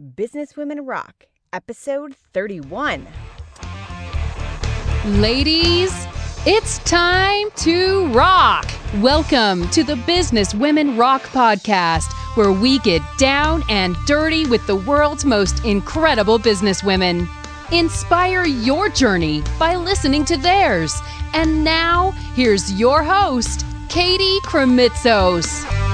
Businesswomen Rock, episode 31. Ladies, it's time to rock. Welcome to the Business Women Rock podcast, where we get down and dirty with the world's most incredible businesswomen. Inspire your journey by listening to theirs. And now, here's your host, Katie Krimitsos.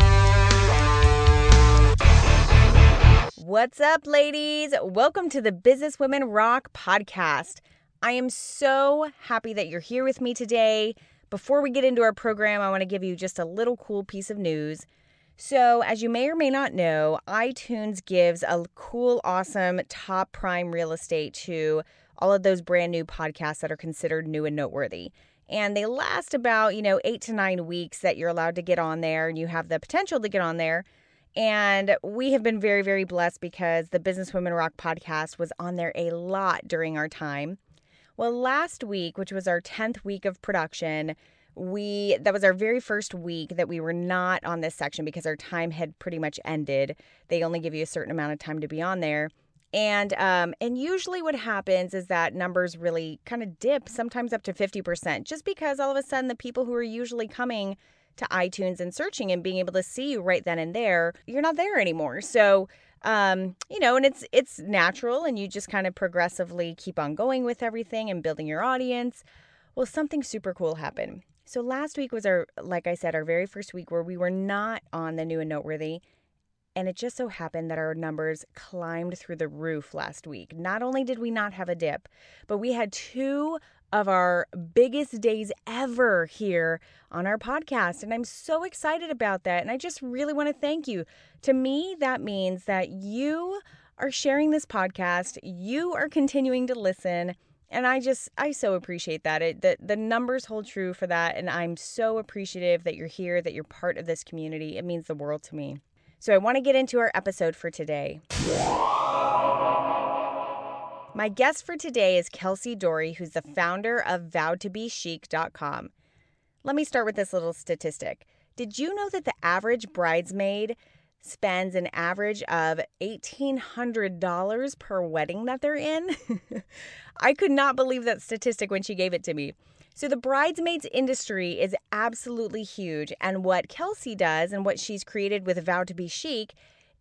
What's up, ladies? Welcome to the Businesswomen Rock podcast. I am so happy that you're here with me today. Before we get into our program, I want to give you just a little cool piece of news. So, as you may or may not know, iTunes gives a cool, awesome top prime real estate to all of those brand new podcasts that are considered new and noteworthy. And they last about, you know, eight to nine weeks that you're allowed to get on there and you have the potential to get on there. And we have been very, very blessed because the Businesswomen Rock podcast was on there a lot during our time. Well, last week, which was our 10th week of production, we that was our very first week that we were not on this section because our time had pretty much ended. They only give you a certain amount of time to be on there. And um, and usually what happens is that numbers really kind of dip, sometimes up to 50%, just because all of a sudden the people who are usually coming to iTunes and searching and being able to see you right then and there, you're not there anymore. So um, you know, and it's it's natural and you just kind of progressively keep on going with everything and building your audience. Well, something super cool happened. So last week was our like I said, our very first week where we were not on the new and noteworthy. And it just so happened that our numbers climbed through the roof last week. Not only did we not have a dip, but we had two of our biggest days ever here on our podcast. And I'm so excited about that. And I just really want to thank you. To me, that means that you are sharing this podcast, you are continuing to listen. And I just, I so appreciate that. It, the, the numbers hold true for that. And I'm so appreciative that you're here, that you're part of this community. It means the world to me. So I want to get into our episode for today. My guest for today is Kelsey Doorey, who's the founder of vowtobechic.com. Let me start with this little statistic. Did you know that the average bridesmaid spends an average of $1,800 per wedding that they're in? I could not believe that statistic when she gave it to me. So, the bridesmaids industry is absolutely huge. And what Kelsey does and what she's created with Vow to Be Chic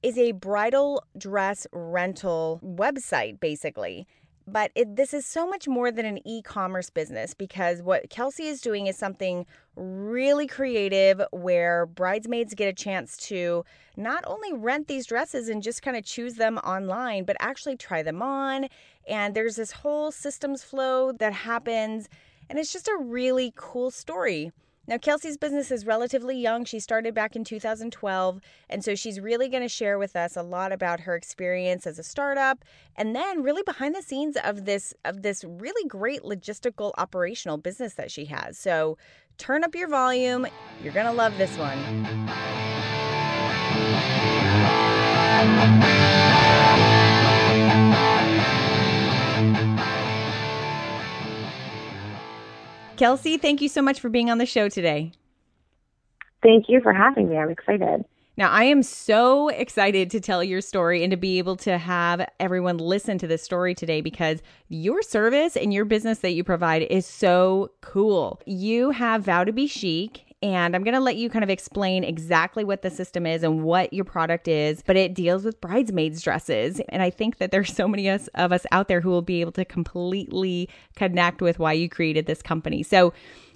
is a bridal dress rental website, basically. But it, this is so much more than an e commerce business because what Kelsey is doing is something really creative where bridesmaids get a chance to not only rent these dresses and just kind of choose them online, but actually try them on. And there's this whole systems flow that happens. And it's just a really cool story. Now, Kelsey's business is relatively young. She started back in 2012. And so she's really going to share with us a lot about her experience as a startup and then really behind the scenes of this of this really great logistical operational business that she has. So turn up your volume. You're going to love this one. Kelsey, thank you so much for being on the show today. Thank you for having me. I'm excited. Now, I am so excited to tell your story and to be able to have everyone listen to this story today because your service and your business that you provide is so cool. You have Vow to Be Chic, and I'm going to let you kind of explain exactly what the system is and what your product is, but it deals with bridesmaids' dresses. And I think that there's so many of us out there who will be able to completely connect with why you created this company. So,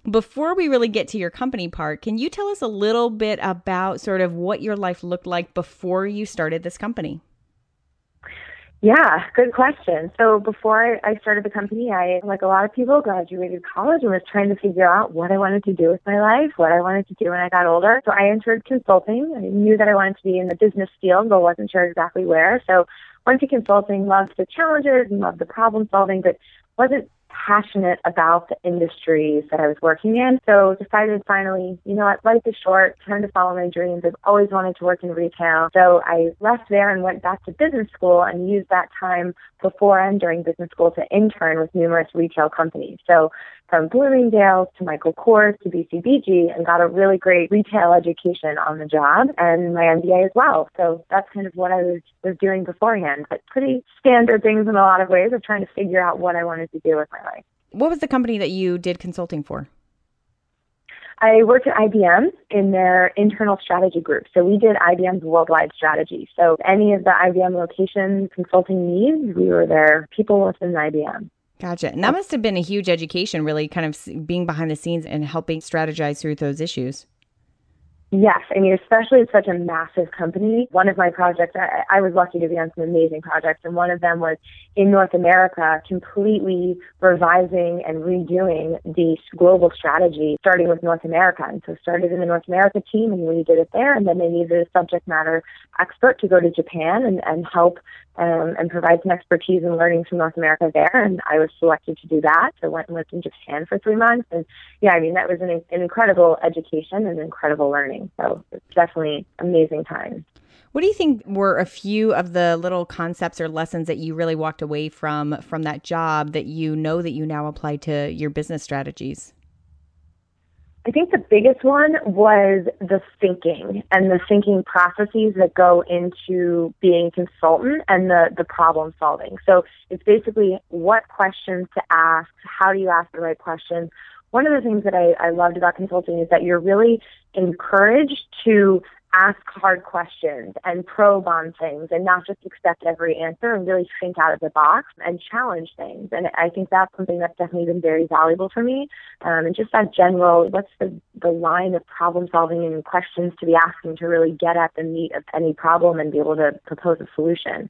before we really get to your company part, can you tell us a little bit about sort of what your life looked like before you started this company? Yeah, good question. So before I started the company, I, like a lot of people, graduated college and was trying to figure out what I wanted to do with my life, what I wanted to do when I got older. So I entered consulting. I knew that I wanted to be in the business field, but wasn't sure exactly where. So went to consulting, loved the challenges and loved the problem solving, but wasn't passionate about the industries that I was working in. So decided finally, you know what, life is short, time to follow my dreams. I've always wanted to work in retail. So I left there and went back to business school and used that time before and during business school to intern with numerous retail companies. So from Bloomingdale's to Michael Kors to BCBG and got a really great retail education on the job and my MBA as well. So that's kind of what I was, was doing beforehand, but pretty standard things in a lot of ways of trying to figure out what I wanted to do with my life. What was the company that you did consulting for? I worked at IBM in their internal strategy group. So we did IBM's worldwide strategy. So any of the IBM location consulting needs, we were their people within IBM. Gotcha. And that must have been a huge education, really kind of being behind the scenes and helping strategize through those issues. Yes, I mean, especially it's such a massive company. One of my projects, I, I was lucky to be on some amazing projects, and one of them was in North America, completely revising and redoing the global strategy, starting with North America. And so started in the North America team, and we did it there, and then they needed a subject matter expert to go to Japan and, and help um, and provide some expertise and learning from North America there. And I was selected to do that. So I went and lived in Japan for three months. And yeah, I mean, that was an, an incredible education and incredible learning. So definitely amazing time. What do you think were a few of the little concepts or lessons that you really walked away from from that job that you know that you now apply to your business strategies? I think the biggest one was the thinking and the thinking processes that go into being a consultant and the, the problem solving. So it's basically what questions to ask, how do you ask the right questions. One of the things that I, I loved about consulting is that you're really encouraged to ask hard questions and probe on things and not just accept every answer and really think out of the box and challenge things. And I think that's something that's definitely been very valuable for me. Um, and just that general, what's the, the line of problem solving and questions to be asking to really get at the meat of any problem and be able to propose a solution.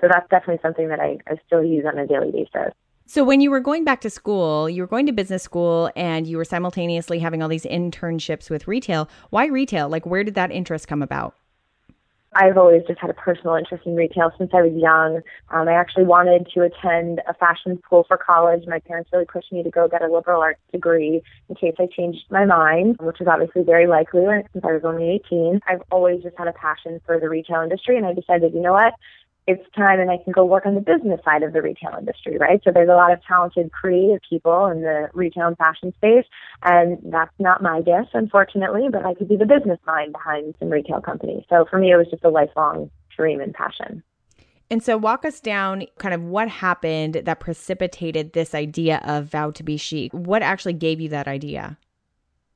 So that's definitely something that I, I still use on a daily basis. So, when you were going back to school, you were going to business school and you were simultaneously having all these internships with retail. Why retail? Like, where did that interest come about? I've always just had a personal interest in retail since I was young. Um, I actually wanted to attend a fashion school for college. My parents really pushed me to go get a liberal arts degree in case I changed my mind, which was obviously very likely since I was only 18. I've always just had a passion for the retail industry, and I decided, you know what? It's time and I can go work on the business side of the retail industry, right? So there's a lot of talented creative people in the retail and fashion space, and that's not my gift, unfortunately, but I could be the business mind behind some retail companies. So for me, it was just a lifelong dream and passion. And so, walk us down kind of what happened that precipitated this idea of Vow to Be Chic. What actually gave you that idea?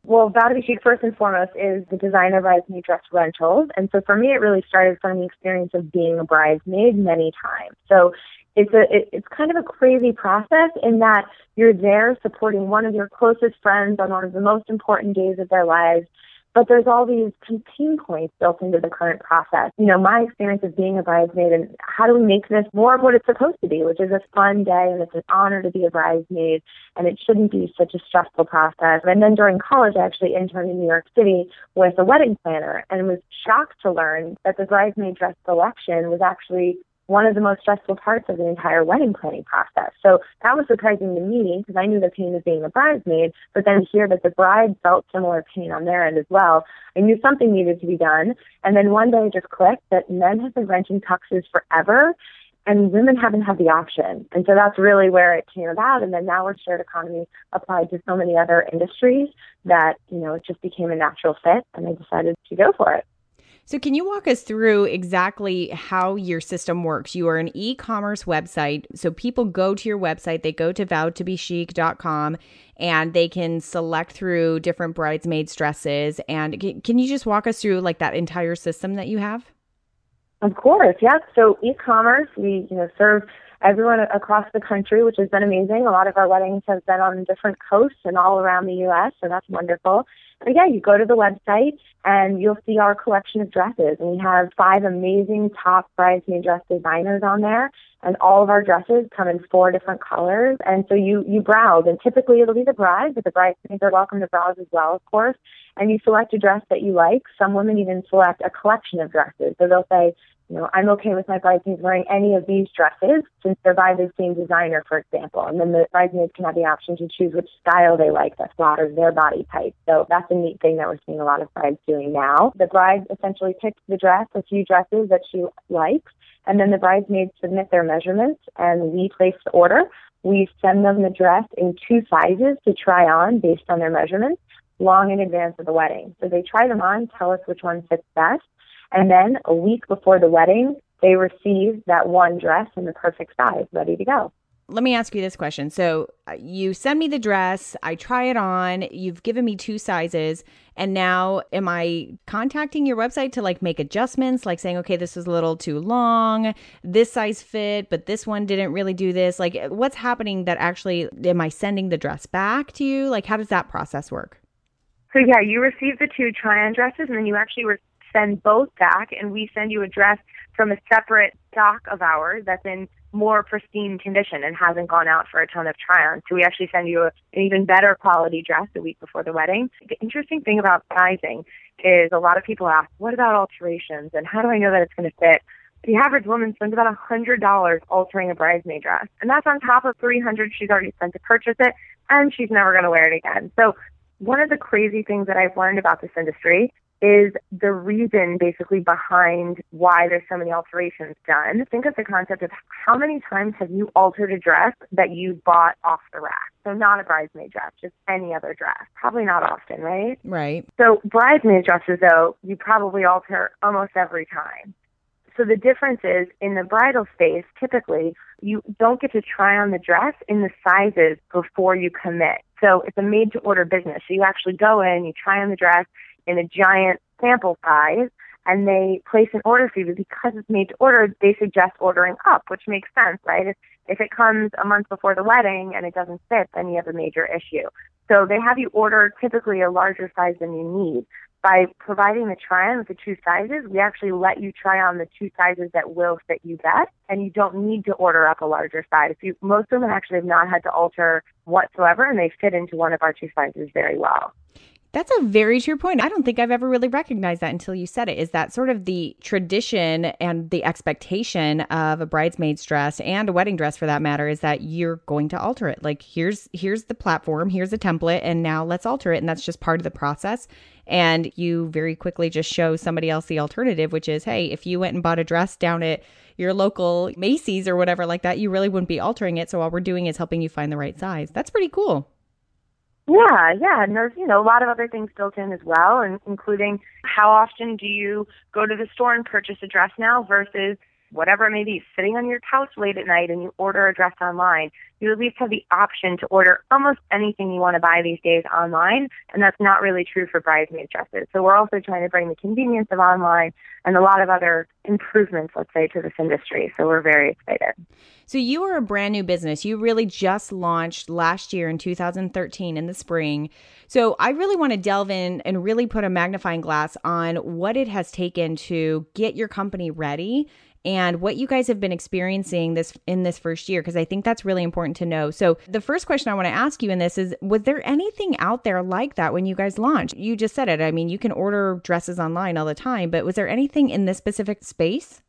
Well, Be Chic, first and foremost, is the designer of bridesmaid dress rentals. And so for me, it really started from the experience of being a bridesmaid many times. So it's a it, it's kind of a crazy process in that you're there supporting one of your closest friends on one of the most important days of their lives but there's all these pain points built into the current process. You know, my experience of being a bridesmaid and how do we make this more of what it's supposed to be, which is a fun day and it's an honor to be a bridesmaid and it shouldn't be such a stressful process. And then during college, I actually interned in New York City with a wedding planner and was shocked to learn that the bridesmaid dress selection was actually one of the most stressful parts of the entire wedding planning process. So that was surprising to me because I knew the pain of being a bridesmaid, but then to hear that the bride felt similar pain on their end as well, I knew something needed to be done. And then one day it just clicked that men have been renting tuxes forever and women haven't had the option. And so that's really where it came about. And then now we're shared economy applied to so many other industries that, you know, it just became a natural fit and I decided to go for it. So, can you walk us through exactly how your system works? You are an e commerce website. So, people go to your website, they go to vowtobechic.com and they can select through different bridesmaids' dresses. And can you just walk us through like that entire system that you have? Of course, yeah. So, e commerce, we you know serve everyone across the country, which has been amazing. A lot of our weddings have been on different coasts and all around the U.S., so that's wonderful. Yeah, you go to the website and you'll see our collection of dresses. And we have five amazing top bridesmaid dress designers on there. And all of our dresses come in four different colors. And so you, you browse and typically it'll be the bride, but the bridesmaids are welcome to browse as well, of course. And you select a dress that you like. Some women even select a collection of dresses. So they'll say, know, I'm okay with my bridesmaids wearing any of these dresses since they're by the same designer, for example. And then the bridesmaids can have the option to choose which style they like that flatters their body type. So that's a neat thing that we're seeing a lot of brides doing now. The bride essentially picks the dress, a few dresses that she likes, And then the bridesmaids submit their measurements and we place the order. We send them the dress in two sizes to try on based on their measurements long in advance of the wedding. So they try them on, tell us which one fits best. And then a week before the wedding, they receive that one dress in the perfect size ready to go let me ask you this question. So uh, you send me the dress, I try it on, you've given me two sizes, and now am I contacting your website to like make adjustments, like saying, okay, this is a little too long, this size fit, but this one didn't really do this? Like, what's happening that actually, am I sending the dress back to you? Like, how does that process work? So, yeah, you receive the two try on dresses, and then you actually re- send both back, and we send you a dress from a separate stock of ours that's in more pristine condition and hasn't gone out for a ton of try-ons. So we actually send you a, an even better quality dress a week before the wedding. The interesting thing about sizing is a lot of people ask, what about alterations and how do I know that it's going to fit? The average woman spends about a hundred dollars altering a bridesmaid dress, and that's on top of three hundred she's already spent to purchase it, and she's never going to wear it again. So one of the crazy things that I've learned about this industry is the reason basically behind why there's so many alterations done. Think of the concept of how many times have you altered a dress that you bought off the rack? So not a bridesmaid dress, just any other dress. Probably not often, right? Right. So bridesmaid dresses though, you probably alter almost every time. So the difference is in the bridal space, typically you don't get to try on the dress in the sizes before you commit. So it's a made to order business. So you actually go in, you try on the dress, in a giant sample size and they place an order for you but because it's made to order they suggest ordering up which makes sense right if, if it comes a month before the wedding and it doesn't fit then you have a major issue so they have you order typically a larger size than you need by providing the try on with the two sizes, we actually let you try on the two sizes that will fit you best, and you don't need to order up a larger size. You, most women actually have not had to alter whatsoever, and they fit into one of our two sizes very well. That's a very true point. I don't think I've ever really recognized that until you said it. Is that sort of the tradition and the expectation of a bridesmaid's dress and a wedding dress for that matter is that you're going to alter it. Like here's here's the platform, here's a template and now let's alter it and that's just part of the process. And you very quickly just show somebody else the alternative, which is, hey, if you went and bought a dress down at your local Macy's or whatever like that, you really wouldn't be altering it. So all we're doing is helping you find the right size. That's pretty cool. Yeah, yeah, and there's you know a lot of other things built in as well, and including how often do you go to the store and purchase a dress now versus whatever it may be, sitting on your couch late at night and you order a dress online, you at least have the option to order almost anything you want to buy these days online, and that's not really true for bridesmaid dresses. So we're also trying to bring the convenience of online and a lot of other improvements, let's say, to this industry. So we're very excited. So you are a brand new business. You really just launched last year in 2013 in the spring. So I really want to delve in and really put a magnifying glass on what it has taken to get your company ready and what you guys have been experiencing this in this first year because I think that's really important to know. So the first question I want to ask you in this is was there anything out there like that when you guys launched? You just said it. I mean, you can order dresses online all the time, but was there anything in this specific space?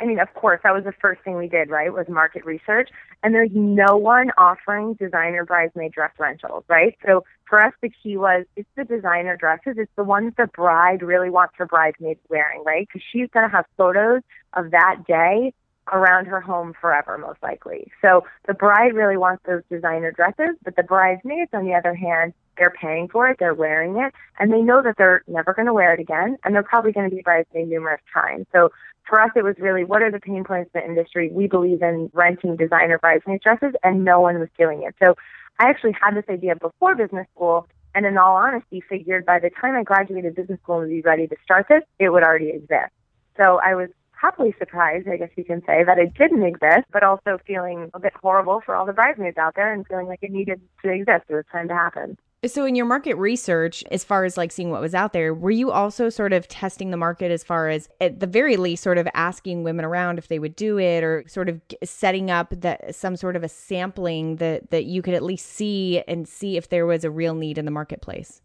I mean, of course, that was the first thing we did, right? Was market research. And there's no one offering designer bridesmaid dress rentals, right? So for us, the key was it's the designer dresses. It's the ones the bride really wants her bridesmaids wearing, right? Because she's going to have photos of that day around her home forever, most likely. So the bride really wants those designer dresses, but the bridesmaids, on the other hand, they're paying for it, they're wearing it, and they know that they're never going to wear it again, and they're probably going to be bridesmaid numerous times. So for us, it was really what are the pain points in the industry? We believe in renting designer bridesmaid dresses, and no one was doing it. So I actually had this idea before business school, and in all honesty, figured by the time I graduated business school and would be ready to start this, it would already exist. So I was happily surprised, I guess you can say, that it didn't exist, but also feeling a bit horrible for all the bridesmaids out there and feeling like it needed to exist. It was time to happen. So, in your market research, as far as like seeing what was out there, were you also sort of testing the market as far as, at the very least, sort of asking women around if they would do it, or sort of setting up that some sort of a sampling that that you could at least see and see if there was a real need in the marketplace?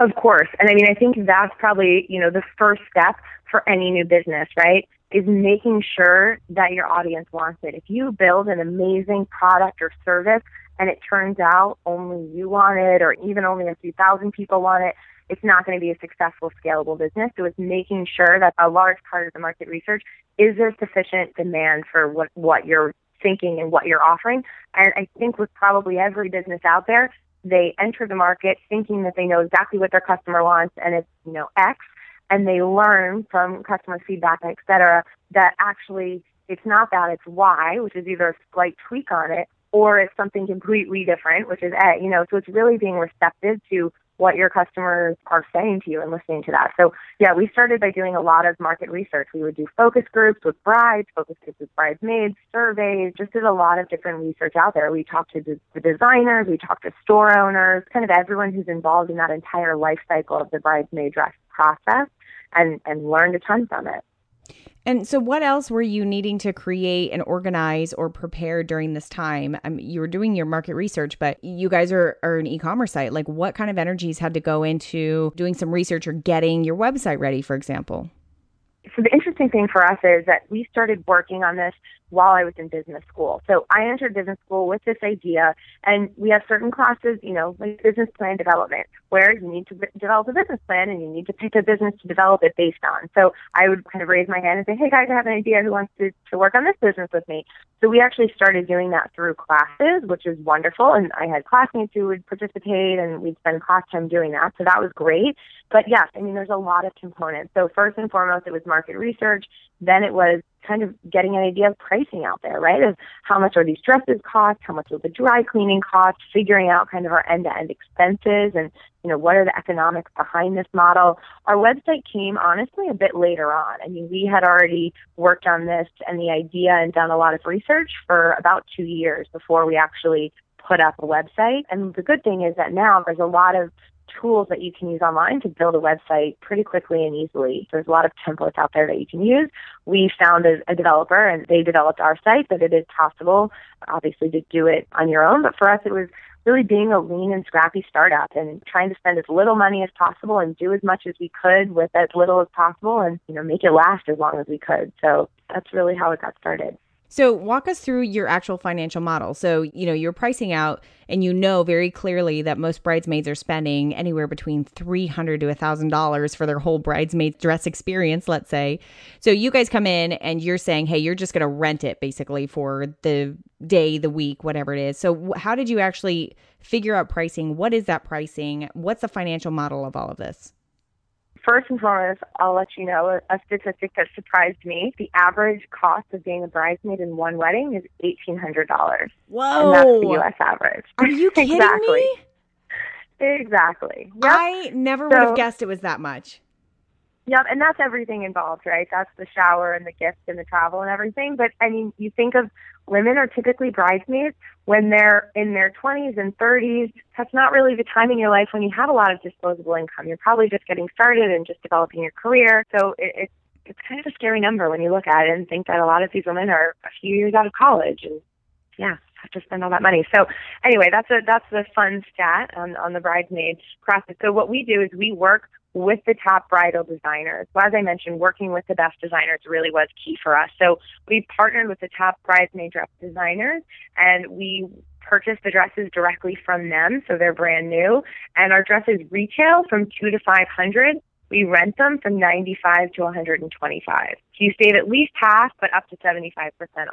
Of course, and I mean, I think that's probably you know the first step for any new business, right? Is making sure that your audience wants it. If you build an amazing product or service and it turns out only you want it or even only a few thousand people want it, it's not going to be a successful, scalable business. So it's making sure that a large part of the market research is there sufficient demand for what, what you're thinking and what you're offering. And I think with probably every business out there, they enter the market thinking that they know exactly what their customer wants and it's, you know, X. And they learn from customer feedback, et cetera, that actually it's not that, it's Y, which is either a slight tweak on it or it's something completely different, which is A, you know, so it's really being receptive to what your customers are saying to you and listening to that. So yeah, we started by doing a lot of market research. We would do focus groups with brides, focus groups with bridesmaids, surveys, just did a lot of different research out there. We talked to the designers, we talked to store owners, kind of everyone who's involved in that entire life cycle of the bridesmaid dress process and, and learned a ton from it. And so, what else were you needing to create and organize or prepare during this time? I mean, you were doing your market research, but you guys are, are an e commerce site. Like, what kind of energies had to go into doing some research or getting your website ready, for example? So, the interesting thing for us is that we started working on this while I was in business school. So I entered business school with this idea, and we have certain classes, you know, like business plan development, where you need to develop a business plan and you need to pick a business to develop it based on. So I would kind of raise my hand and say, hey guys, I have an idea. Who wants to, to work on this business with me? So we actually started doing that through classes, which is wonderful. And I had classmates who would participate and we'd spend class time doing that. So that was great. But yes, I mean, there's a lot of components. So first and foremost, it was market research. Then it was kind of getting an idea of pricing out there, right? Of how much are these dresses cost? How much will the dry cleaning cost? Figuring out kind of our end to end expenses and, you know, what are the economics behind this model? Our website came honestly a bit later on. I mean, we had already worked on this and the idea and done a lot of research for about two years before we actually put up a website. And the good thing is that now there's a lot of tools that you can use online to build a website pretty quickly and easily. There's a lot of templates out there that you can use. We found a, a developer and they developed our site, but it is possible, obviously, to do it on your own. But for us, it was really being a lean and scrappy startup and trying to spend as little money as possible and do as much as we could with as little as possible and, you know, make it last as long as we could. So that's really how it got started. So, walk us through your actual financial model. So, you know, you're pricing out and you know very clearly that most bridesmaids are spending anywhere between $300 to $1,000 for their whole bridesmaid dress experience, let's say. So, you guys come in and you're saying, hey, you're just going to rent it basically for the day, the week, whatever it is. So, how did you actually figure out pricing? What is that pricing? What's the financial model of all of this? First and foremost, I'll let you know a, statistic that surprised me. The average cost of being a bridesmaid in one wedding is eighteen hundred dollars. Whoa, and that's the U.S. average. Are you kidding exactly. me? Exactly. Yep. I never would have guessed it was that much. Yep, and that's everything involved, right? That's the shower and the gift and the travel and everything. But I mean, you think of women are typically bridesmaids when they're in their 20s and 30s. That's not really the time in your life when you have a lot of disposable income. You're probably just getting started and just developing your career. So it, it's it's kind of a scary number when you look at it and think that a lot of these women are a few years out of college and yeah, have to spend all that money. So anyway, that's a that's the fun stat on on the bridesmaid process. So what we do is we work with the top bridal designers. So as I mentioned, working with the best designers really was key for us. So we partnered with the top bridesmaid dress designers and we purchase the dresses directly from them. So they're brand new and our dresses retail from two to 500. We rent them from 95 to 125. So you save at least half, but up to 75%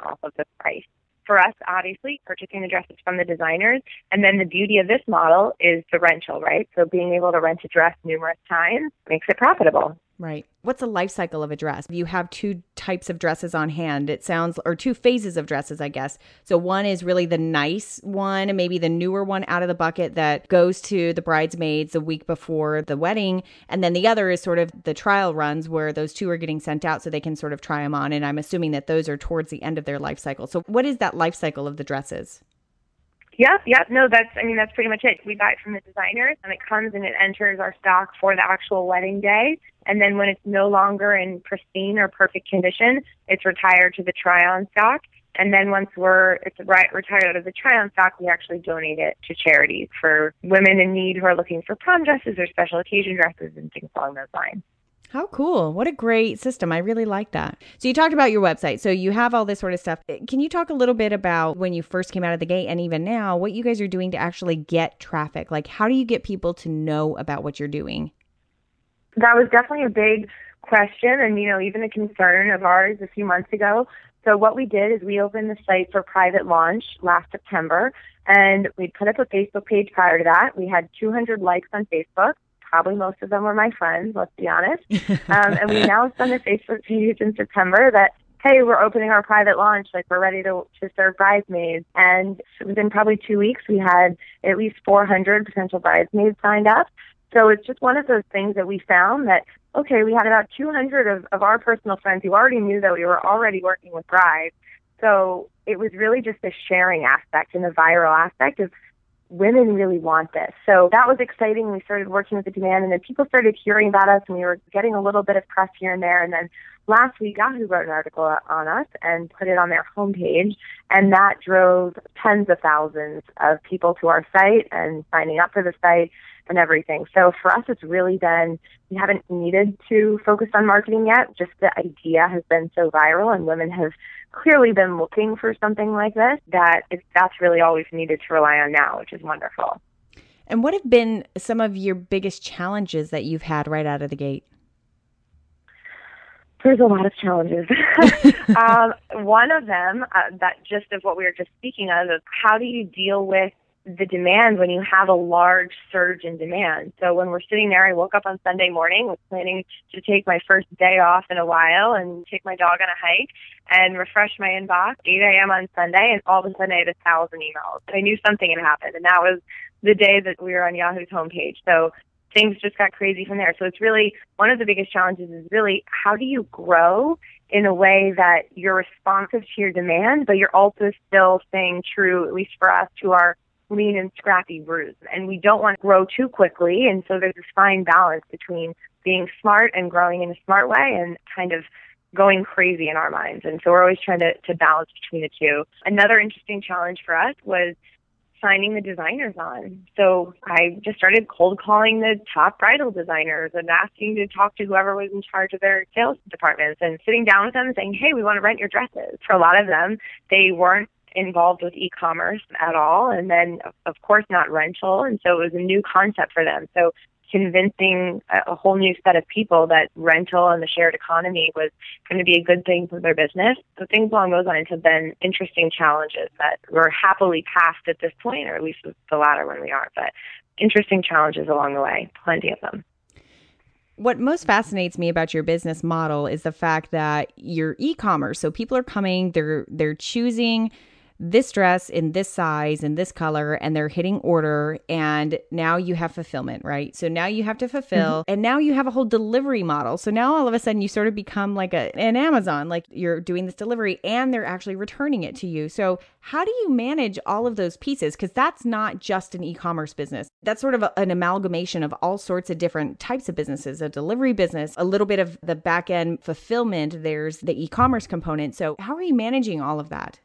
off of the price for us, obviously, purchasing the dresses from the designers. And then the beauty of this model is the rental, right? So being able to rent a dress numerous times makes it profitable. Right. What's the life cycle of a dress? You have two types of dresses on hand. It sounds, or two phases of dresses, I guess. So one is really the nice one, maybe the newer one out of the bucket that goes to the bridesmaids a week before the wedding. And then the other is sort of the trial runs where those two are getting sent out so they can sort of try them on. And I'm assuming that those are towards the end of their life cycle. So what is that life cycle of the dresses? Yeah, yeah, no, that's, I mean, that's pretty much it. We buy it from the designers and it comes and it enters our stock for the actual wedding day. And then when it's no longer in pristine or perfect condition, it's retired to the try-on stock. And then once we're it's right, retired out of the try-on stock, we actually donate it to charities for women in need who are looking for prom dresses or special occasion dresses and things along those lines. How cool. What a great system. I really like that. So, you talked about your website. So, you have all this sort of stuff. Eh, can you talk a little bit about when you first came out of the gate and even now, what you guys are doing to actually get traffic? Like, how do you get people to know about what you're doing? That was definitely a big question and, you know, even a concern of ours a few months ago. So what we did is we opened the site for private launch last September and we put up a Facebook page prior to that. We had 200 likes on Facebook. Probably most of them were my friends, let's be honest. um, and we announced on the Facebook page in September that hey, we're opening our private launch, like we're ready to, to serve bridesmaids. And within probably two weeks, we had at least 400 potential bridesmaids signed up. So it's just one of those things that we found that, okay, we had about 200 of, of our personal friends who already knew that we were already working with brides. So it was really just the sharing aspect and the viral aspect of women really want this. So that was exciting. We started working with the demand and then people started hearing about us and we were getting a little bit of press here and there. And then last week Yahoo wrote an article on us and put it on their homepage and that drove tens of thousands of people to our site and signing up for the site and everything. So for us it's really been we haven't needed to focus on marketing yet. Just the idea has been so viral and women have clearly been looking for something like this that it's, that's really all we've needed to rely on now, which is wonderful. And what have been some of your biggest challenges that you've had right out of the gate? There's a lot of challenges. um, one of them, uh, that just of what we were just speaking of, is how do you deal with the demand when you have a large surge in demand. So when we're sitting there, I woke up on Sunday morning, was planning to take my first day off in a while and take my dog on a hike and refresh my inbox 8 a.m. on Sunday, and all of a sudden I had a thousand emails. I knew something had happened, and that was the day that we were on Yahoo's homepage. So things just got crazy from there. So it's really one of the biggest challenges is really how do you grow in a way that you're responsive to your demand, but you're also still staying true, at least for us, to our lean and scrappy roots. And we don't want to grow too quickly. And so there's this fine balance between being smart and growing in a smart way and kind of going crazy in our minds. And so we're always trying to, to balance between the two. Another interesting challenge for us was signing the designers on. So I just started cold calling the top bridal designers and asking to talk to whoever was in charge of their sales departments and sitting down with them saying, Hey, we want to rent your dresses. For a lot of them, they weren't involved with e-commerce at all and then of course not rental and so it was a new concept for them so convincing a whole new set of people that rental and the shared economy was going to be a good thing for their business. So things along those lines have been interesting challenges that we're happily past at this point, or at least the latter when we are, but interesting challenges along the way, plenty of them. What most fascinates me about your business model is the fact that you're e-commerce. So people are coming, they're they're choosing this dress in this size and this color and they're hitting order and now you have fulfillment right? So now you have to fulfill mm-hmm. and now you have a whole delivery model. So now all of a sudden you sort of become like a, an amazon like you're doing this delivery and they're actually returning it to you. So how do you manage all of those pieces? Because that's not just an e-commerce business. That's sort of a, an amalgamation of all sorts of different types of businesses a delivery business a little bit of the back end fulfillment there's the e-commerce component. So how are you managing all of that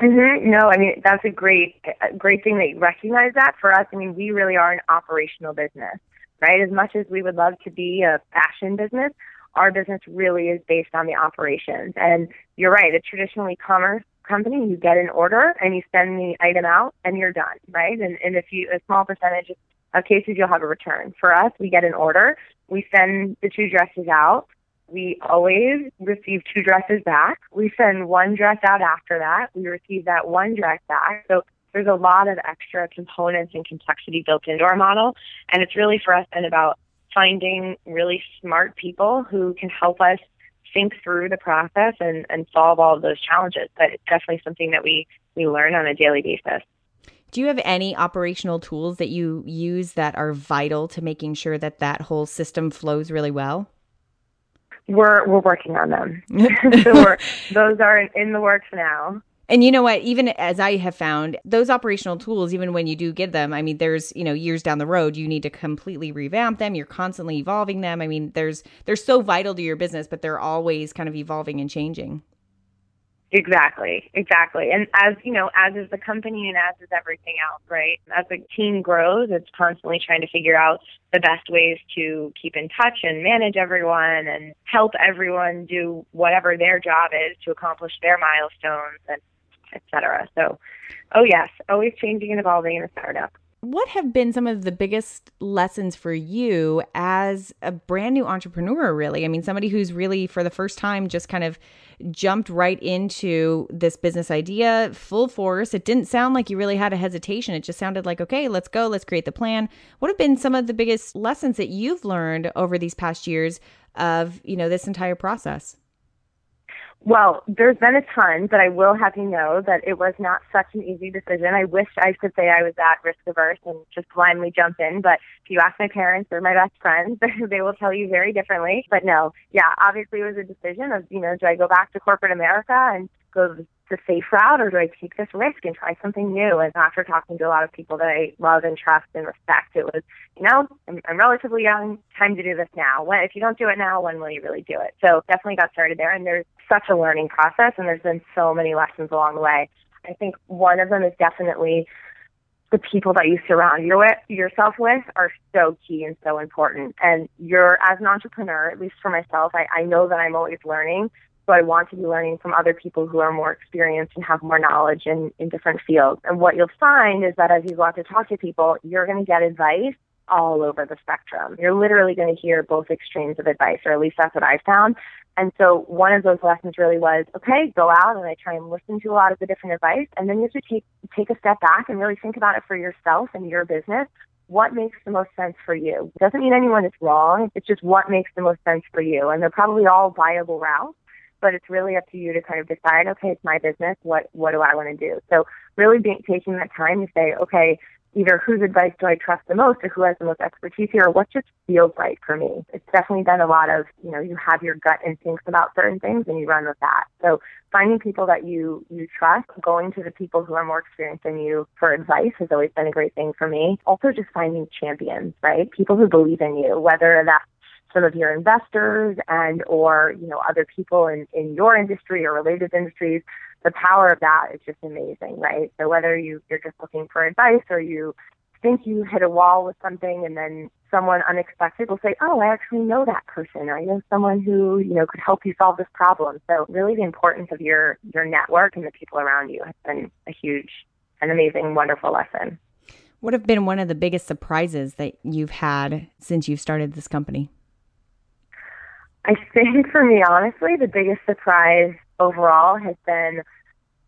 Mm-hmm. No, I mean that's a great, a great thing that you recognize that. For us, I mean, we really are an operational business, right? As much as we would love to be a fashion business, our business really is based on the operations. And you're right, a traditional e-commerce company, you get an order and you send the item out, and you're done, right? And, and if you a small percentage of cases, you'll have a return. For us, we get an order, we send the two dresses out we always receive two dresses back. We send one dress out after that. We receive that one dress back. So there's a lot of extra components and complexity built into our model. And it's really for us and about finding really smart people who can help us think through the process and, and solve all of those challenges. But it's definitely something that we, we learn on a daily basis. Do you have any operational tools that you use that are vital to making sure that that whole system flows really well? We're we're working on them. so those are in the works now. And you know what? Even as I have found, those operational tools, even when you do get them, I mean, there's you know years down the road, you need to completely revamp them. You're constantly evolving them. I mean, there's they're so vital to your business, but they're always kind of evolving and changing. Exactly, exactly. And as you know, as is the company and as is everything else, right? As the team grows, it's constantly trying to figure out the best ways to keep in touch and manage everyone and help everyone do whatever their job is to accomplish their milestones and etc. So, oh yes, always changing and evolving in a startup. what have been some of the biggest lessons for you as a brand new entrepreneur, really? I mean, somebody who's really, for the first time, just kind of jumped right into this business idea full force. It didn't sound like you really had a hesitation. It just sounded like, okay, let's go, let's create the plan. What have been some of the biggest lessons that you've learned over these past years of, you know, this entire process? Well, there's been a ton, but I will have you know that it was not such an easy decision. I wish I could say I was that risk averse and just blindly jump in, but if you ask my parents or my best friends, they will tell you very differently. But no, yeah, obviously it was a decision of, you know, do I go back to corporate America and go the safe route or do I take this risk and try something new? And after talking to a lot of people that I love and trust and respect, it was, you know, I'm, I'm relatively young, time to do this now. When, if you don't do it now, when will you really do it? So definitely got started there. And there's such a learning process and there's been so many lessons along the way. I think one of them is definitely the people that you surround your with, yourself with are so key and so important. And you're, as an entrepreneur, at least for myself, I, I know that I'm always learning. So I want to be learning from other people who are more experienced and have more knowledge in, in different fields. And what you'll find is that as you go out to talk to people, you're going to get advice all over the spectrum. You're literally going to hear both extremes of advice, or at least that's what I've found. And so one of those lessons really was, okay, go out and I try and listen to a lot of the different advice. And then you have to take, take a step back and really think about it for yourself and your business. What makes the most sense for you? It doesn't mean anyone is wrong. It's just what makes the most sense for you. And they're probably all viable routes but it's really up to you to kind of decide, okay, it's my business. What what do I want to do? So really being, taking that time to say, okay, either whose advice do I trust the most or who has the most expertise here or what just feels right for me. It's definitely been a lot of, you know, you have your gut instincts about certain things and you run with that. So finding people that you, you trust, going to the people who are more experienced than you for advice has always been a great thing for me. Also just finding champions, right? People who believe in you, whether that's some of your investors and or you know other people in in your industry or related industries the power of that is just amazing right? So whether you you're just looking for advice or you think you hit a wall with something and then someone unexpected will say oh i actually know that person. Or i know someone who you know could help you solve this problem. So really the importance of your your network and the people around you has been a huge and amazing wonderful lesson. What have been one of the biggest surprises that you've had since you've started this company? I think for me, honestly, the biggest surprise overall has been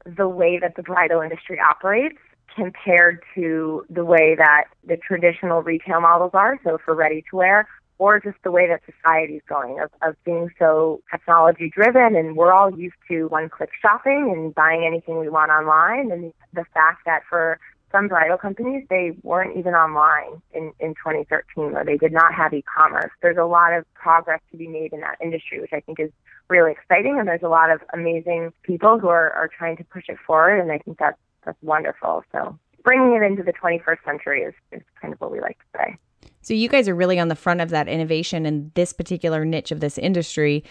the way that the bridal industry operates compared to the way that the traditional retail models are. So for ready to wear, or just the way that society is going of, of being so technology driven and we're all used to one click shopping and buying anything we want online and the fact that for some bridal companies, they weren't even online in, in 2013 or they did not have e-commerce. There's a lot of progress to be made in that industry, which I think is really exciting. And there's a lot of amazing people who are, are trying to push it forward. And I think that's, that's wonderful. So bringing it into the 21st century is, is kind of what we like to say. So you guys are really on the front of that innovation in this particular niche of this industry.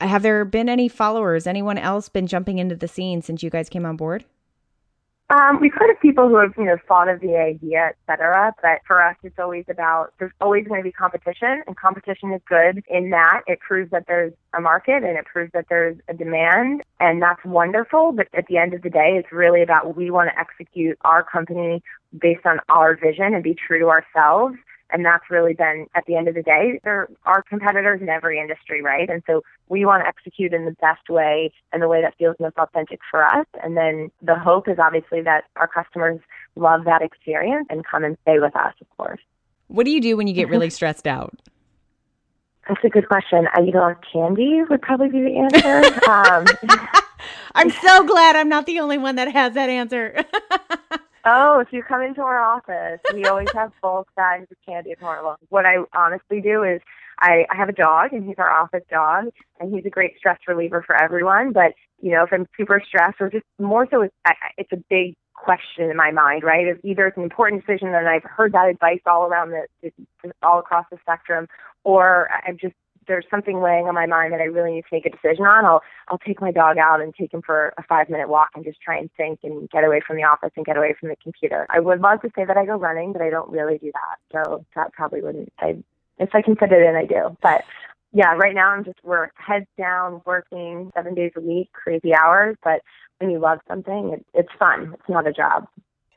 Have there been any followers? Anyone else been jumping into the scene since you guys came on board? Um, we've heard of people who have, you know, thought of the idea, et cetera, but for us, it's always about, there's always going to be competition, and competition is good in that it proves that there's a market and it proves that there's a demand, and that's wonderful, but at the end of the day, it's really about we want to execute our company based on our vision and be true to ourselves and that's really been, at the end of the day, there are competitors in every industry, right? And so we want to execute in the best way and the way that feels most authentic for us. And then the hope is obviously that our customers love that experience and come and stay with us, of course. What do you do when you get really stressed out? That's a good question. I eat a lot of candy would probably be the answer. um, I'm so glad I'm not the only one that has that answer. Oh, if you come into our office, we always have bulk bags of candy at Harlem. What I honestly do is I, I have a dog, and he's our office dog, and he's a great stress reliever for everyone. But you know, if I'm super stressed, or just more so, it's, it's a big question in my mind, right? Either it's an important decision, and I've heard that advice all around the, all across the spectrum, or I'm just there's something weighing on my mind that I really need to make a decision on, I'll I'll take my dog out and take him for a five minute walk and just try and think and get away from the office and get away from the computer. I would love to say that I go running, but I don't really do that. So that probably wouldn't I if I can fit it in I do. But yeah, right now I'm just we're heads down working seven days a week, crazy hours, but when you love something, it, it's fun. It's not a job.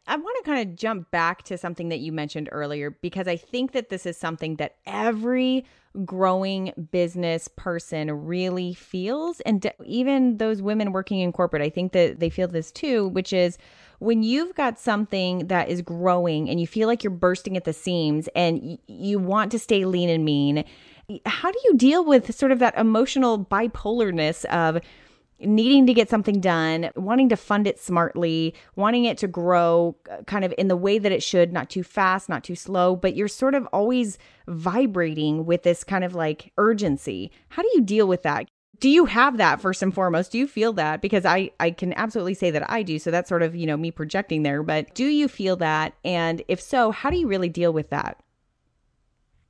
I want to kind of jump back to something that you mentioned earlier because I think that this is something that every growing business person really feels. And even those women working in corporate, I think that they feel this too, which is when you've got something that is growing and you feel like you're bursting at the seams and you want to stay lean and mean, how do you deal with sort of that emotional bipolarness of, needing to get something done, wanting to fund it smartly, wanting it to grow uh, kind of in the way that it should, not too fast, not too slow, but you're sort of always vibrating with this kind of like urgency. How do you deal with that? Do you have that first and foremost? Do you feel that? Because I I can absolutely say that I do. So that's sort of, you know, me projecting there, but do you feel that? And if so, how do you really deal with that?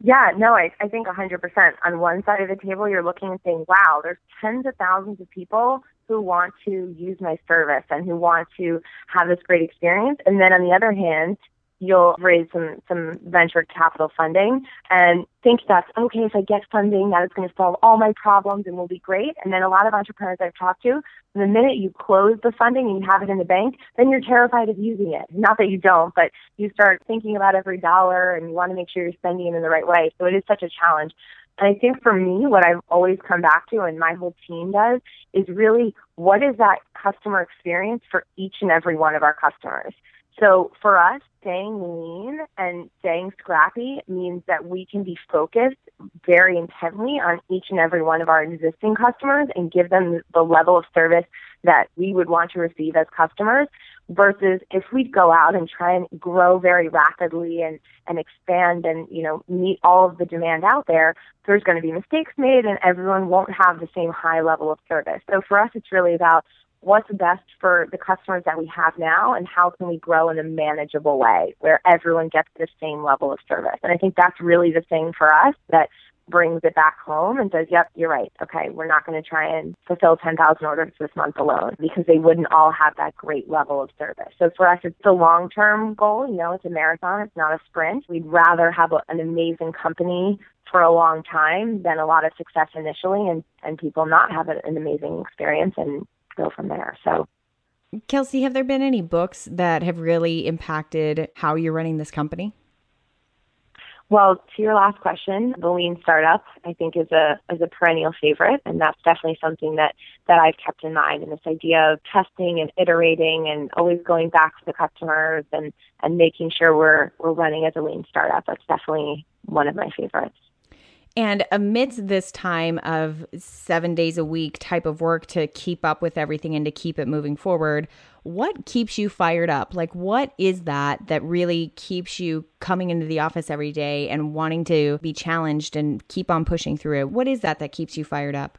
Yeah, no, I, I think 100%. On one side of the table, you're looking and saying, wow, there's tens of thousands of people who want to use my service and who want to have this great experience. And then on the other hand, you'll raise some some venture capital funding and think that's okay if I get funding that it's going to solve all my problems and will be great. And then a lot of entrepreneurs I've talked to, the minute you close the funding and you have it in the bank, then you're terrified of using it. Not that you don't, but you start thinking about every dollar and you want to make sure you're spending it in the right way. So it is such a challenge. And I think for me, what I've always come back to and my whole team does is really what is that customer experience for each and every one of our customers? So for us, staying lean and staying scrappy means that we can be focused very intently on each and every one of our existing customers and give them the level of service that we would want to receive as customers versus if we go out and try and grow very rapidly and, and expand and, you know, meet all of the demand out there, there's going to be mistakes made and everyone won't have the same high level of service. So for us, it's really about what's best for the customers that we have now and how can we grow in a manageable way where everyone gets the same level of service. And I think that's really the thing for us that brings it back home and says, yep, you're right. Okay, we're not going to try and fulfill 10,000 orders this month alone because they wouldn't all have that great level of service. So for us, it's the long-term goal. You know, it's a marathon. It's not a sprint. We'd rather have a, an amazing company for a long time than a lot of success initially and, and people not have an amazing experience and go from there. So, Kelsey, have there been any books that have really impacted how you're running this company? Well, to your last question, the lean startup I think is a is a perennial favorite, and that's definitely something that that I've kept in mind. And this idea of testing and iterating and always going back to the customers and and making sure we're we're running as a lean startup. That's definitely one of my favorites. And amidst this time of seven days a week type of work to keep up with everything and to keep it moving forward, what keeps you fired up? Like, what is that that really keeps you coming into the office every day and wanting to be challenged and keep on pushing through it? What is that that keeps you fired up?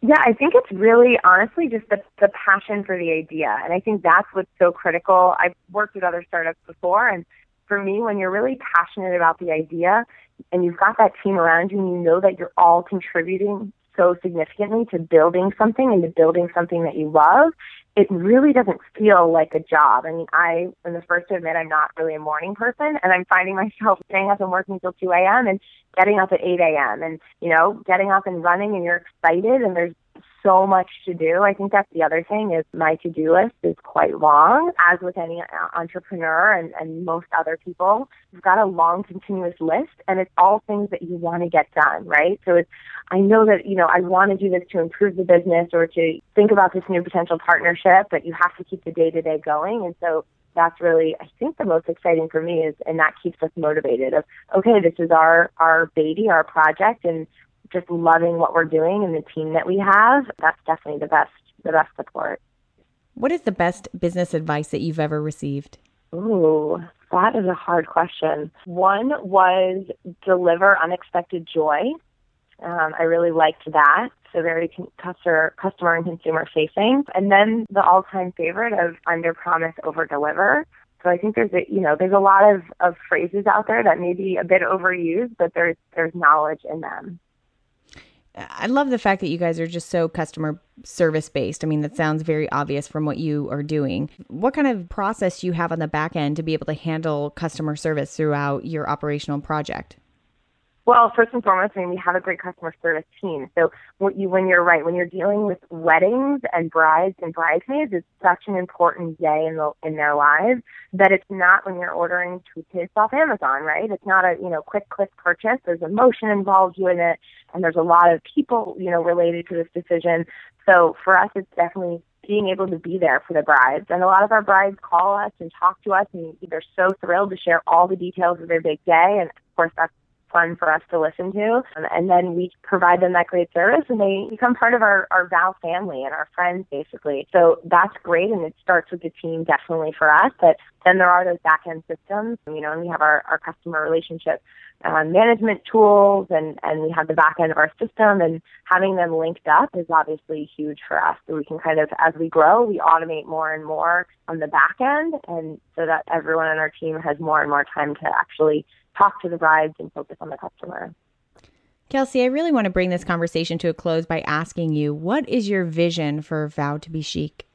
Yeah, I think it's really honestly just the, the passion for the idea. And I think that's what's so critical. I've worked with other startups before, and for me, when you're really passionate about the idea, and you've got that team around you and you know that you're all contributing so significantly to building something and to building something that you love, it really doesn't feel like a job. I mean, I am the first to admit I'm not really a morning person, and I'm finding myself staying up and working till 2 a.m. and getting up at 8 a.m. and, you know, getting up and running and you're excited and there's so much to do. I think that's the other thing is my to-do list is quite long, as with any uh, entrepreneur and, and most other people. You've got a long, continuous list, and it's all things that you want to get done, right? So it's, I know that, you know, I want to do this to improve the business or to think about this new potential partnership, but you have to keep the day-to-day going. And so that's really I think the most exciting for me is and that keeps us motivated of okay this is our our baby our project and just loving what we're doing and the team that we have, that's definitely the best the best support. What is the best business advice that you've ever received? Ooh, that is a hard question. One was deliver unexpected joy. Um, I really liked that. So very customer, customer and consumer facing. And then the all-time favorite of under promise, over deliver. So I think there's a, you know, there's a lot of, of phrases out there that may be a bit overused, but there's, there's knowledge in them. I love the fact that you guys are just so customer service based. I mean, that sounds very obvious from what you are doing. What kind of process you have on the back end to be able to handle customer service throughout your operational project? Well, first and foremost, I mean, we have a great customer service team. So what you, when you're right, when you're dealing with weddings and brides and bridesmaids, it's such an important day in the, in their lives that it's not when you're ordering toothpaste off Amazon, right? It's not a, you know, quick quick purchase. There's emotion involved in it and there's a lot of people, you know, related to this decision. So for us, it's definitely being able to be there for the brides. And a lot of our brides call us and talk to us and they're so thrilled to share all the details of their big day. And of course, that's fun for us to listen to. And then we provide them that great service and they become part of our, our Vow family and our friends basically. So that's great and it starts with the team definitely for us. But then there are those back end systems, you know, and we have our, our customer relationship uh, management tools and, and we have the back end of our system and having them linked up is obviously huge for us. So we can kind of, as we grow, we automate more and more on the back end and so that everyone on our team has more and more time to actually talk to the brides and focus on the customer. Kelsey, I really want to bring this conversation to a close by asking you what is your vision for Vow to be Chic?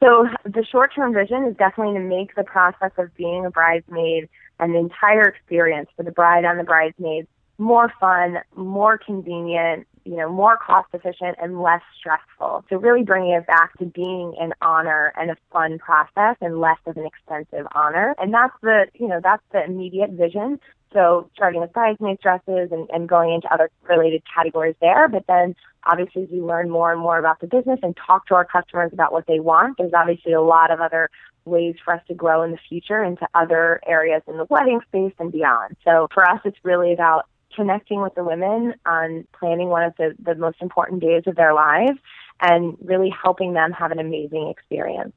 So, the short term vision is definitely to make the process of being a bridesmaid and the entire experience for the bride and the bridesmaids more fun, more convenient, you know, more cost efficient and less stressful. So really bringing it back to being an honor and a fun process and less of an expensive honor. And that's the, you know, that's the immediate vision. So starting with bridesmaid dresses and, and going into other related categories there. But then obviously as we learn more and more about the business and talk to our customers about what they want, there's obviously a lot of other ways for us to grow in the future into other areas in the wedding space and beyond. So for us, it's really about connecting with the women on planning one of the, the most important days of their lives and really helping them have an amazing experience.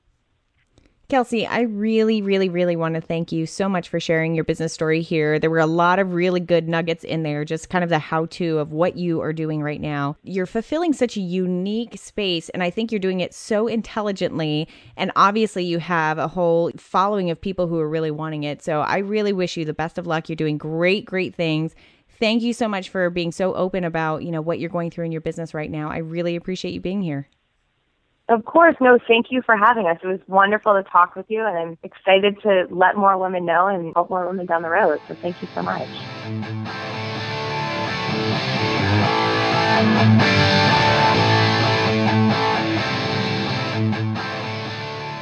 Kelsey, I really, really, really want to thank you so much for sharing your business story here. There were a lot of really good nuggets in there, just kind of the how to of what you are doing right now. You're fulfilling such a unique space, and I think you're doing it so intelligently. And obviously, you have a whole following of people who are really wanting it. So I really wish you the best of luck. You're doing great, great things thank you so much for being so open about, you know, what you're going through in your business right now. I really appreciate you being here. Of course. No, thank you for having us. It was wonderful to talk with you, and I'm excited to let more women know and help more women down the road. So thank you so much.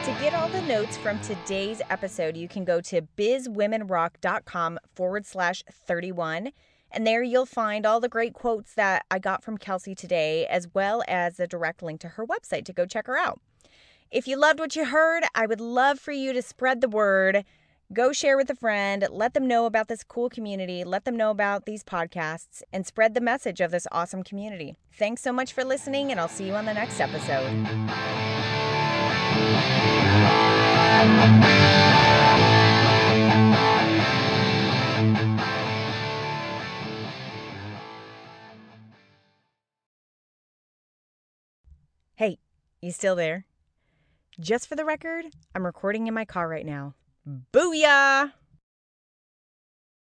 To get all the notes from today's episode, you can go to bizwomenrock.com forward slash 31. And there you'll find all the great quotes that I got from Kelsey today, as well as a direct link to her website to go check her out. If you loved what you heard, I would love for you to spread the word. Go share with a friend, let them know about this cool community, let them know about these podcasts, and spread the message of this awesome community. Thanks so much for listening, and I'll see you on the next episode. Hey, you still there? Just for the record, I'm recording in my car right now. Booyah!